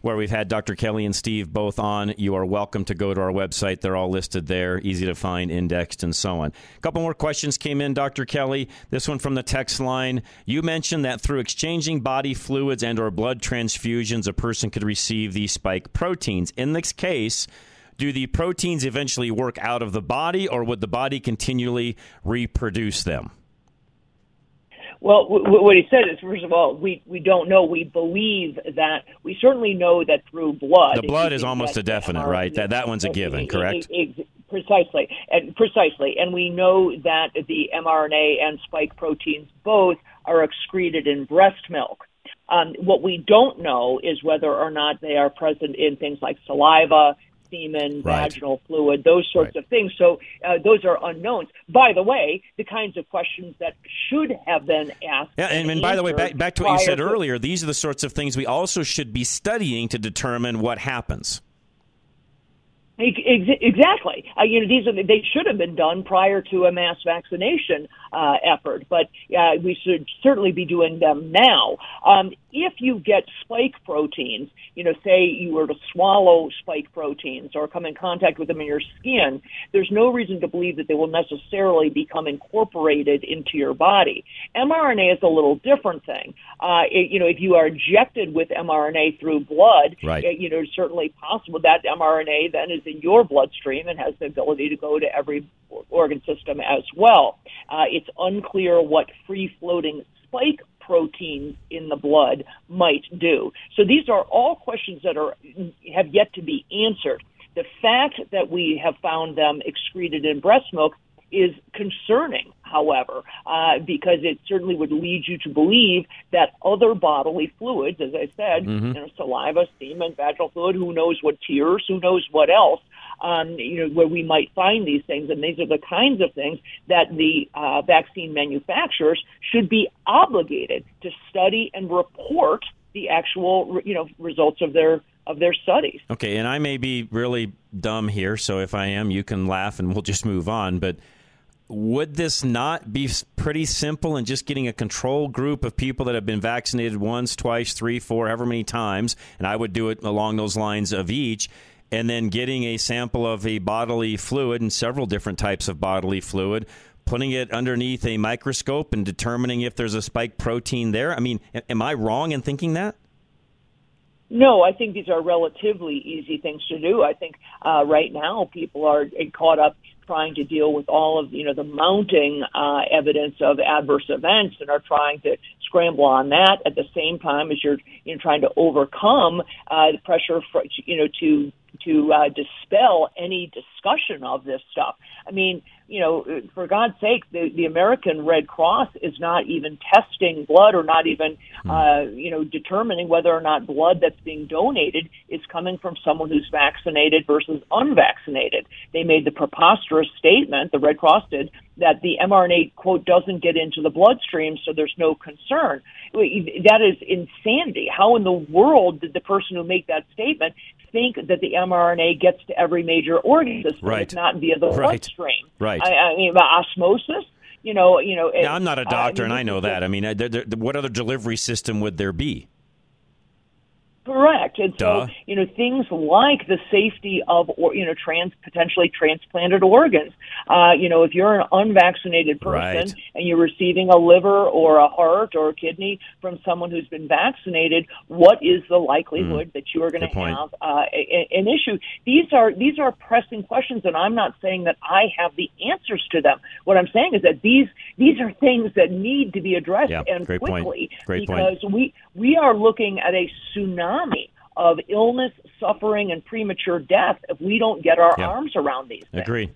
where we've had Dr. Kelly and Steve both on, you are welcome to go to our website. They're all listed there, easy to find, indexed, and so on. A couple more questions came in, Dr. Kelly. This one from the text line. You mentioned that through exchanging body fluids and or blood transfusions, a person could receive these spike proteins. In this case, do the proteins eventually work out of the body, or would the body continually reproduce them? Well, w- w- what he said is, first of all, we, we don't know. We believe that we certainly know that through blood. The blood is almost a definite, right? That that one's a given, correct? Precisely, and precisely, and we know that the mRNA and spike proteins both are excreted in breast milk. Um, what we don't know is whether or not they are present in things like saliva, semen, Right. vaginal fluid, those sorts of things. So uh, those are unknowns. By the way, the kinds of questions that should have been asked. Yeah, and, and by the way, back, back to what you said to- earlier, these are the sorts of things we also should be studying to determine what happens. Ex- ex- Exactly. Uh, you know, these are they should have been done prior to a mass vaccination uh, effort, but uh, we should certainly be doing them now. Um, if you get spike proteins, you know, say you were to swallow spike proteins or come in contact with them in your skin, there's no reason to believe that they will necessarily become incorporated into your body. mRNA is a little different thing. Uh, it, you know, if you are injected with mRNA through blood, Right. you know, it's certainly possible that mRNA then is in your bloodstream and has the ability to go to every organ system as well. Uh, it's unclear what free floating spike proteins in the blood might do. So these are all questions that are have yet to be answered. The fact that we have found them excreted in breast milk is concerning, however, uh, because it certainly would lead you to believe that other bodily fluids, as I said, Mhm. you know, saliva, semen, vaginal fluid, who knows what tears, who knows what else, um, you know, where we might find these things. And these are the kinds of things that the uh, vaccine manufacturers should be obligated to study and report the actual, you know, results of their of their studies. Okay, and I may be really dumb here, so if I am, you can laugh and we'll just move on. But would this not be pretty simple in just getting a control group of people that have been vaccinated once, twice, three, four, however many times, and I would do it along those lines of each, and then getting a sample of a bodily fluid and several different types of bodily fluid, putting it underneath a microscope and determining if there's a spike protein there? I mean, am I wrong in thinking that? No, I think these are relatively easy things to do. I think uh, right now people are caught up trying to deal with all of you know the mounting uh, evidence of adverse events and are trying to scramble on that at the same time as you're you know trying to overcome uh, the pressure for you know to to uh, dispel any discussion of this stuff. I mean, you know, for God's sake, the, the American Red Cross is not even testing blood or not even, uh, you know, determining whether or not blood that's being donated is coming from someone who's vaccinated versus unvaccinated. They made the preposterous statement, the Red Cross did, that the mRNA, quote, doesn't get into the bloodstream, so there's no concern. That is insanity. How in the world did the person who made that statement think that the mRNA gets to every major organ system, Right. if not via the Right. bloodstream? Right. I, I mean, by osmosis. You know, you know. Yeah, I'm not a uh, doctor, mean, and I know that. I mean, uh, there, there, what other delivery system would there be? Correct. And Duh. so, you know, things like the safety of, or, you know, trans, potentially transplanted organs. Uh, you know, if you're an unvaccinated person Right. and you're receiving a liver or a heart or a kidney from someone who's been vaccinated, what is the likelihood that you are going to have uh, a, a- an issue? These are these are pressing questions, and I'm not saying that I have the answers to them. What I'm saying is that these these are things that need to be addressed Yeah, and quickly Great point. because we we are looking at a tsunami of illness, suffering, and premature death if we don't get our Yeah. arms around these. things. Agree.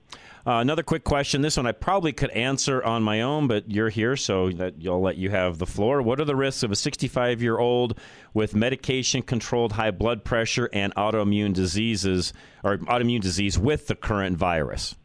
Uh, another quick question. This one I probably could answer on my own, but you're here, so that I'll let you have the floor. What are the risks of a 65 year old with medication controlled high blood pressure and autoimmune diseases or autoimmune disease with the current virus?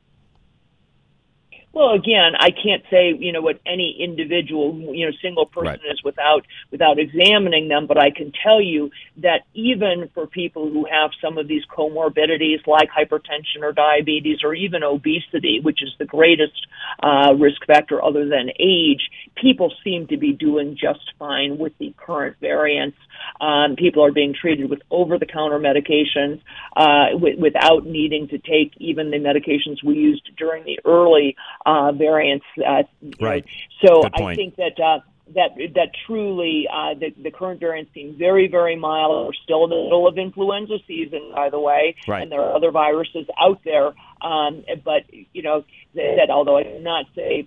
Well, again, I can't say you know what any individual you know single person Right. is without without examining them, but I can tell you that even for people who have some of these comorbidities like hypertension or diabetes or even obesity, which is the greatest uh, risk factor other than age, people seem to be doing just fine with the current variants. Um, people are being treated with over-the-counter medications uh, w- without needing to take even the medications we used during the early uh, variants. Uh. Right. So I think that. Uh, that that truly uh, the, the current variants seem very very mild. We're still in the middle of influenza season, by the way, Right. and there are other viruses out there. Um, but you know that although I cannot say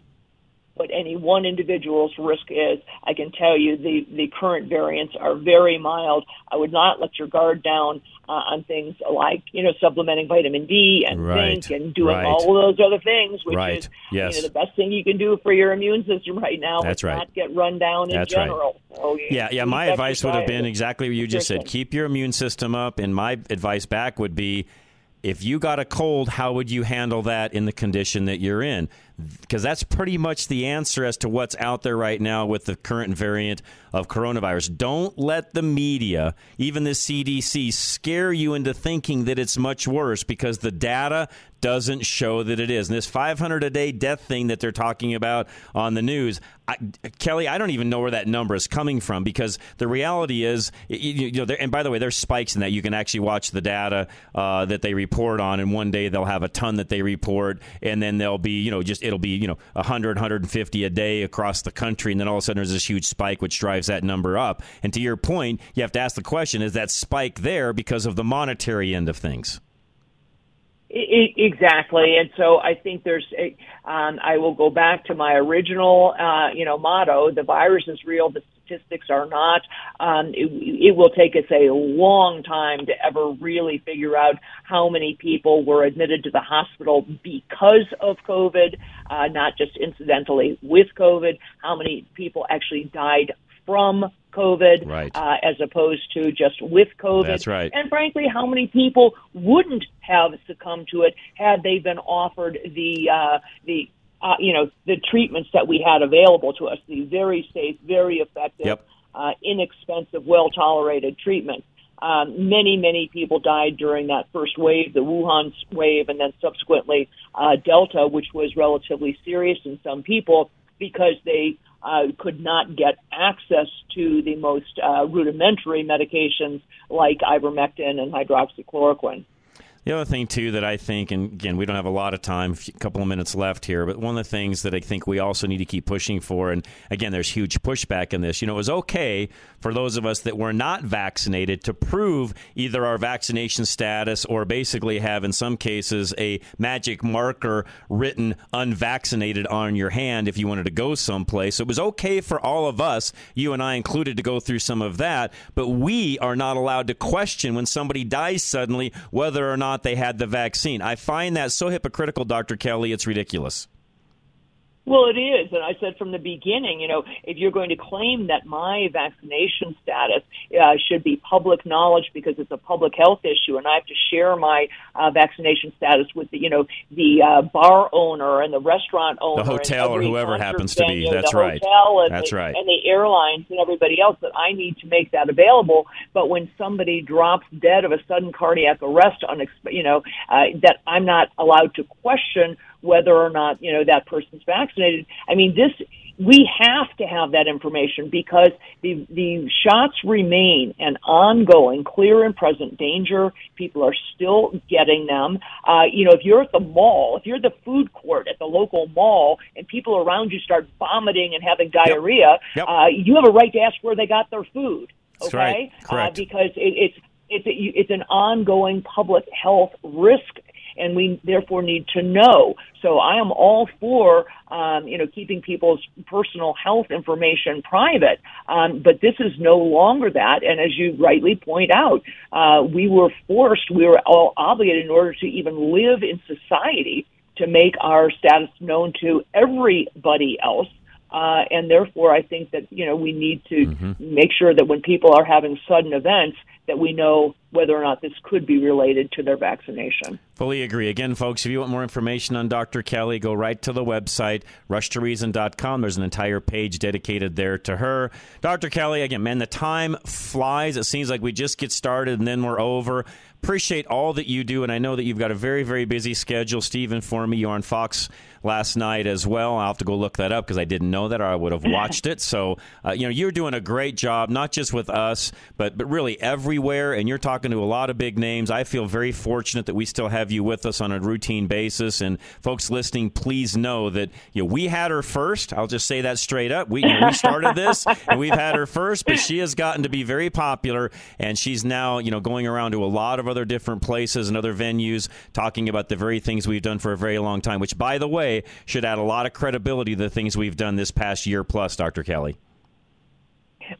what any one individual's risk is, I can tell you the, the current variants are very mild. I would not let your guard down uh, on things like, you know, supplementing vitamin D and Right, zinc and doing right. all those other things, which Right, is yes. you know, the best thing you can do for your immune system right now. That's right. Not get run down in That's right. So, Yeah, yeah. My advice would have been exactly what you just said. Keep your immune system up. And my advice back would be if you got a cold, how would you handle that in the condition that you're in? Because that's pretty much the answer as to what's out there right now with the current variant of coronavirus. Don't let the media, even the CDC, scare you into thinking that it's much worse because the data doesn't show that it is. And this 500 a day death thing that they're talking about on the news, I, Kelly, I don't even know where that number is coming from because the reality is, you, you know, there, and by the way, there's spikes in that. You can actually watch the data uh, that they report on, and one day they'll have a ton that they report, and then they'll be, you know, just it'll be, you know, 100, 150 a day across the country, and then all of a sudden there's this huge spike which drives that number up. And to your point, you have to ask the question: Is that spike there because of the monetary end of things? Exactly, and so I think there's. Um, I will go back to my original, uh, you know, motto: the virus is real, the statistics are not. Um, it, it will take us a long time to ever really figure out how many people were admitted to the hospital because of COVID, uh, not just incidentally with COVID. How many people actually died from COVID, Right. uh, as opposed to just with COVID. That's right. And frankly, how many people wouldn't have succumbed to it had they been offered the uh, the uh, you know the treatments that we had available to us, the very safe, very effective, Yep. uh, inexpensive, well tolerated treatments. Um, many, many people died during that first wave, the Wuhan wave, and then subsequently uh, Delta, which was relatively serious in some people because they uh, could not get access to the most uh, rudimentary medications like ivermectin and hydroxychloroquine. The other thing too that I think, and again, we don't have a lot of time, a couple of minutes left here, but one of the things that I think we also need to keep pushing for, and again, there's huge pushback in this. You know, it was okay for those of us that were not vaccinated to prove either our vaccination status or basically have, in some cases, a magic marker written unvaccinated on your hand if you wanted to go someplace. So it was okay for all of us, you and I included, to go through some of that, but we are not allowed to question when somebody dies suddenly whether or not they had the vaccine. I find that so hypocritical, Dr. Kelly, it's ridiculous. Well, it is, and I said from the beginning, you know, if you're going to claim that my vaccination status uh, should be public knowledge because it's a public health issue, and I have to share my uh, vaccination status with the, you know, the uh, bar owner and the restaurant owner, The hotel or whoever happens to be. That's right. That's the, right. And the airlines and everybody else that I need to make that available. But when somebody drops dead of a sudden cardiac arrest, unex- you know, uh, that I'm not allowed to question whether or not you know that person's vaccinated. I mean, this we have to have that information because the the shots remain an ongoing, clear and present danger. People are still getting them. Uh, you know, if you're at the mall, if you're at the food court at the local mall, and people around you start vomiting and having diarrhea, Yep. Uh, you have a right to ask where they got their food. That's Okay, right. Uh, because it, it's it's a, it's an ongoing public health risk and we therefore need to know. So I am all for, um, you know, keeping people's personal health information private. Um, but this is no longer that. And as you rightly point out, uh, we were forced, we were all obligated in order to even live in society to make our status known to everybody else. Uh, and therefore, I think that you know we need to make sure that when people are having sudden events, that we know whether or not this could be related to their vaccination. Fully agree. Again, folks, if you want more information on Dr. Kelly, go right to the website, rushtoreason.com. There's an entire page dedicated there to her. Dr. Kelly, again, man, the time flies. It seems like we just get started and then we're over appreciate all that you do, and I know that you've got a very, very busy schedule. Steve informed me you're on Fox last night as well. I'll have to go look that up because I didn't know that or I would have watched it. So, uh, you know, you're doing a great job, not just with us, but, but really everywhere. And you're talking to a lot of big names. I feel very fortunate that we still have you with us on a routine basis. And folks listening, please know that you know, we had her first. I'll just say that straight up. We, you know, we started this and we've had her first, but she has gotten to be very popular. And she's now, you know, going around to a lot of other different places and other venues talking about the very things we've done for a very long time, which, by the way, way should add a lot of credibility to the things we've done this past year plus, Dr. Kelly.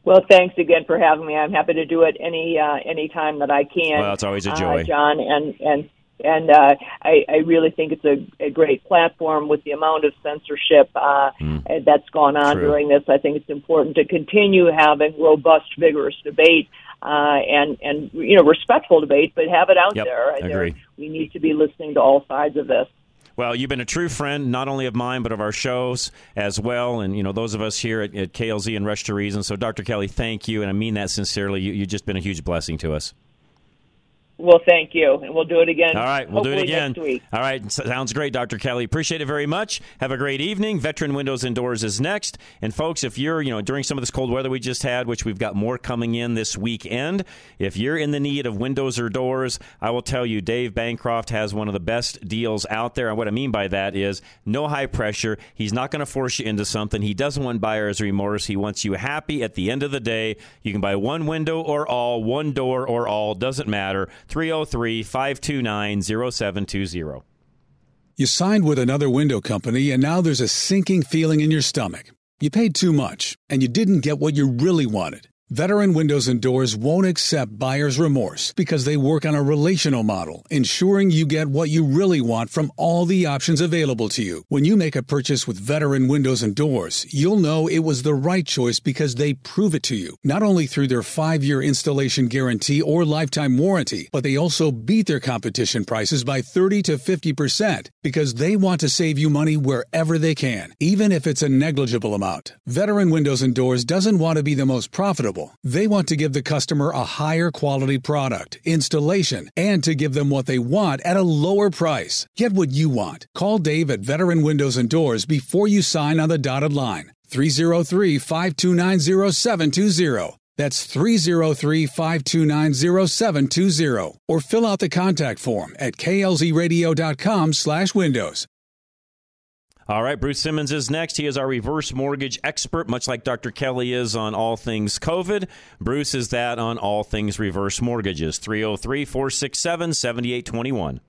Well, thanks again for having me. I'm happy to do it any uh, any time that I can. Well, it's always a uh, joy, uh, John, and and and uh, I, I really think it's a, a great platform with the amount of censorship uh, mm. that's gone on True. during this. I think it's important to continue having robust, vigorous debate uh, and and you know respectful debate, but have it out yep. there. I Agree. There, we need to be listening to all sides of this. Well, you've been a true friend, not only of mine, but of our shows as well. And, you know, those of us here at, at KLZ and Rush to Reason. So, Dr. Kelly, thank you. And I mean that sincerely. You, you've just been a huge blessing to us. Well, thank you, and we'll do it again. All right, we'll do it again. Next week. All right, sounds great, Dr. Kelly. Appreciate it very much. Have a great evening. Veteran Windows and Doors is next, and folks, if you're you know during some of this cold weather we just had, which we've got more coming in this weekend, if you're in the need of windows or doors, I will tell you, Dave Bancroft has one of the best deals out there. And what I mean by that is no high pressure. He's not going to force you into something. He doesn't want buyer's remorse. He wants you happy at the end of the day. You can buy one window or all, one door or all, doesn't matter. 303 529 0720. You signed with another window company, and now there's a sinking feeling in your stomach. You paid too much, and you didn't get what you really wanted. Veteran Windows and Doors won't accept buyer's remorse because they work on a relational model, ensuring you get what you really want from all the options available to you. When you make a purchase with Veteran Windows and Doors, you'll know it was the right choice because they prove it to you, not only through their five year installation guarantee or lifetime warranty, but they also beat their competition prices by 30 to 50% because they want to save you money wherever they can, even if it's a negligible amount. Veteran Windows and Doors doesn't want to be the most profitable they want to give the customer a higher quality product, installation, and to give them what they want at a lower price. Get what you want. Call Dave at Veteran Windows and Doors before you sign on the dotted line. 303 529 0720. That's 303 529 0720. Or fill out the contact form at klzradio.com slash windows. All right, Bruce Simmons is next. He is our reverse mortgage expert, much like Dr. Kelly is on all things COVID. Bruce is that on all things reverse mortgages. 303 467 7821.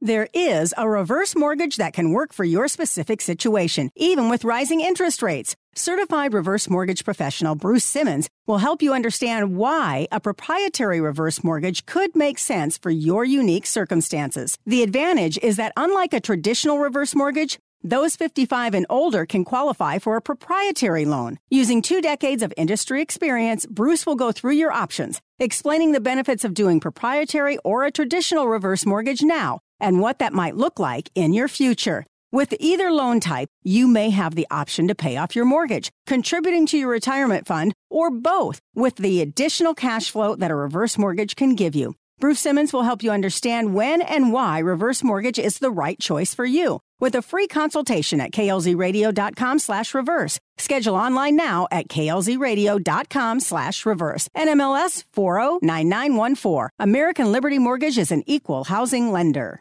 There is a reverse mortgage that can work for your specific situation, even with rising interest rates. Certified reverse mortgage professional Bruce Simmons will help you understand why a proprietary reverse mortgage could make sense for your unique circumstances. The advantage is that unlike a traditional reverse mortgage, those 55 and older can qualify for a proprietary loan. Using two decades of industry experience, Bruce will go through your options, explaining the benefits of doing proprietary or a traditional reverse mortgage now and what that might look like in your future. With either loan type, you may have the option to pay off your mortgage, contributing to your retirement fund, or both with the additional cash flow that a reverse mortgage can give you. Bruce Simmons will help you understand when and why reverse mortgage is the right choice for you with a free consultation at klzradio.com slash reverse. Schedule online now at klzradio.com slash reverse. NMLS 409914. American Liberty Mortgage is an equal housing lender.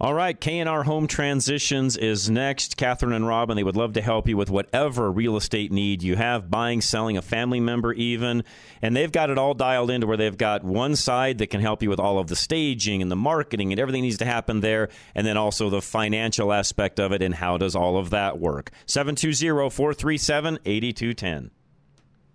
All right, K&R Home Transitions is next. Catherine and Robin, they would love to help you with whatever real estate need you have, buying, selling a family member even. And they've got it all dialed into where they've got one side that can help you with all of the staging and the marketing and everything needs to happen there, and then also the financial aspect of it and how does all of that work. 720-437-8210.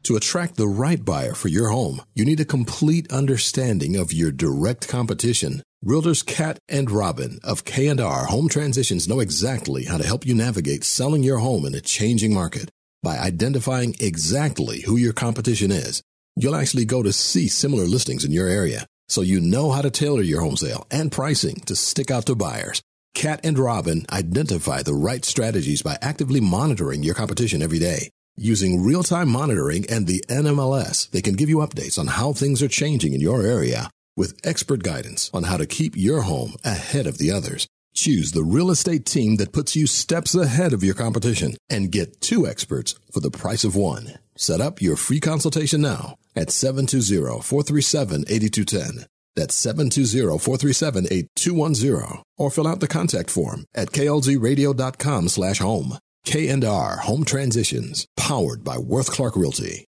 To attract the right buyer for your home, you need a complete understanding of your direct competition. Realtors Kat and Robin of K&R Home Transitions know exactly how to help you navigate selling your home in a changing market by identifying exactly who your competition is You'll actually go to see similar listings in your area, so you know how to tailor your home sale and pricing to stick out to buyers. Cat and Robin identify the right strategies by actively monitoring your competition every day. Using real time monitoring and the NMLS, they can give you updates on how things are changing in your area with expert guidance on how to keep your home ahead of the others. Choose the real estate team that puts you steps ahead of your competition and get two experts for the price of one. Set up your free consultation now at 720-437-8210. That's 720-437-8210 or fill out the contact form at klzradio.com slash home. K&R Home Transitions, powered by Worth Clark Realty.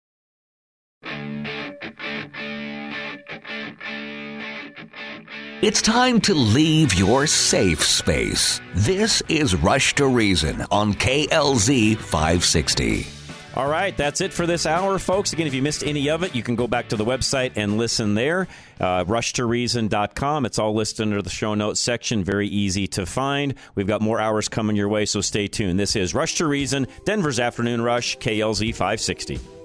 It's time to leave your safe space. This is Rush to Reason on KLZ 560. All right, that's it for this hour, folks. Again, if you missed any of it, you can go back to the website and listen there. Uh, rushtoreason.com. It's all listed under the show notes section. Very easy to find. We've got more hours coming your way, so stay tuned. This is Rush to Reason, Denver's Afternoon Rush, KLZ 560.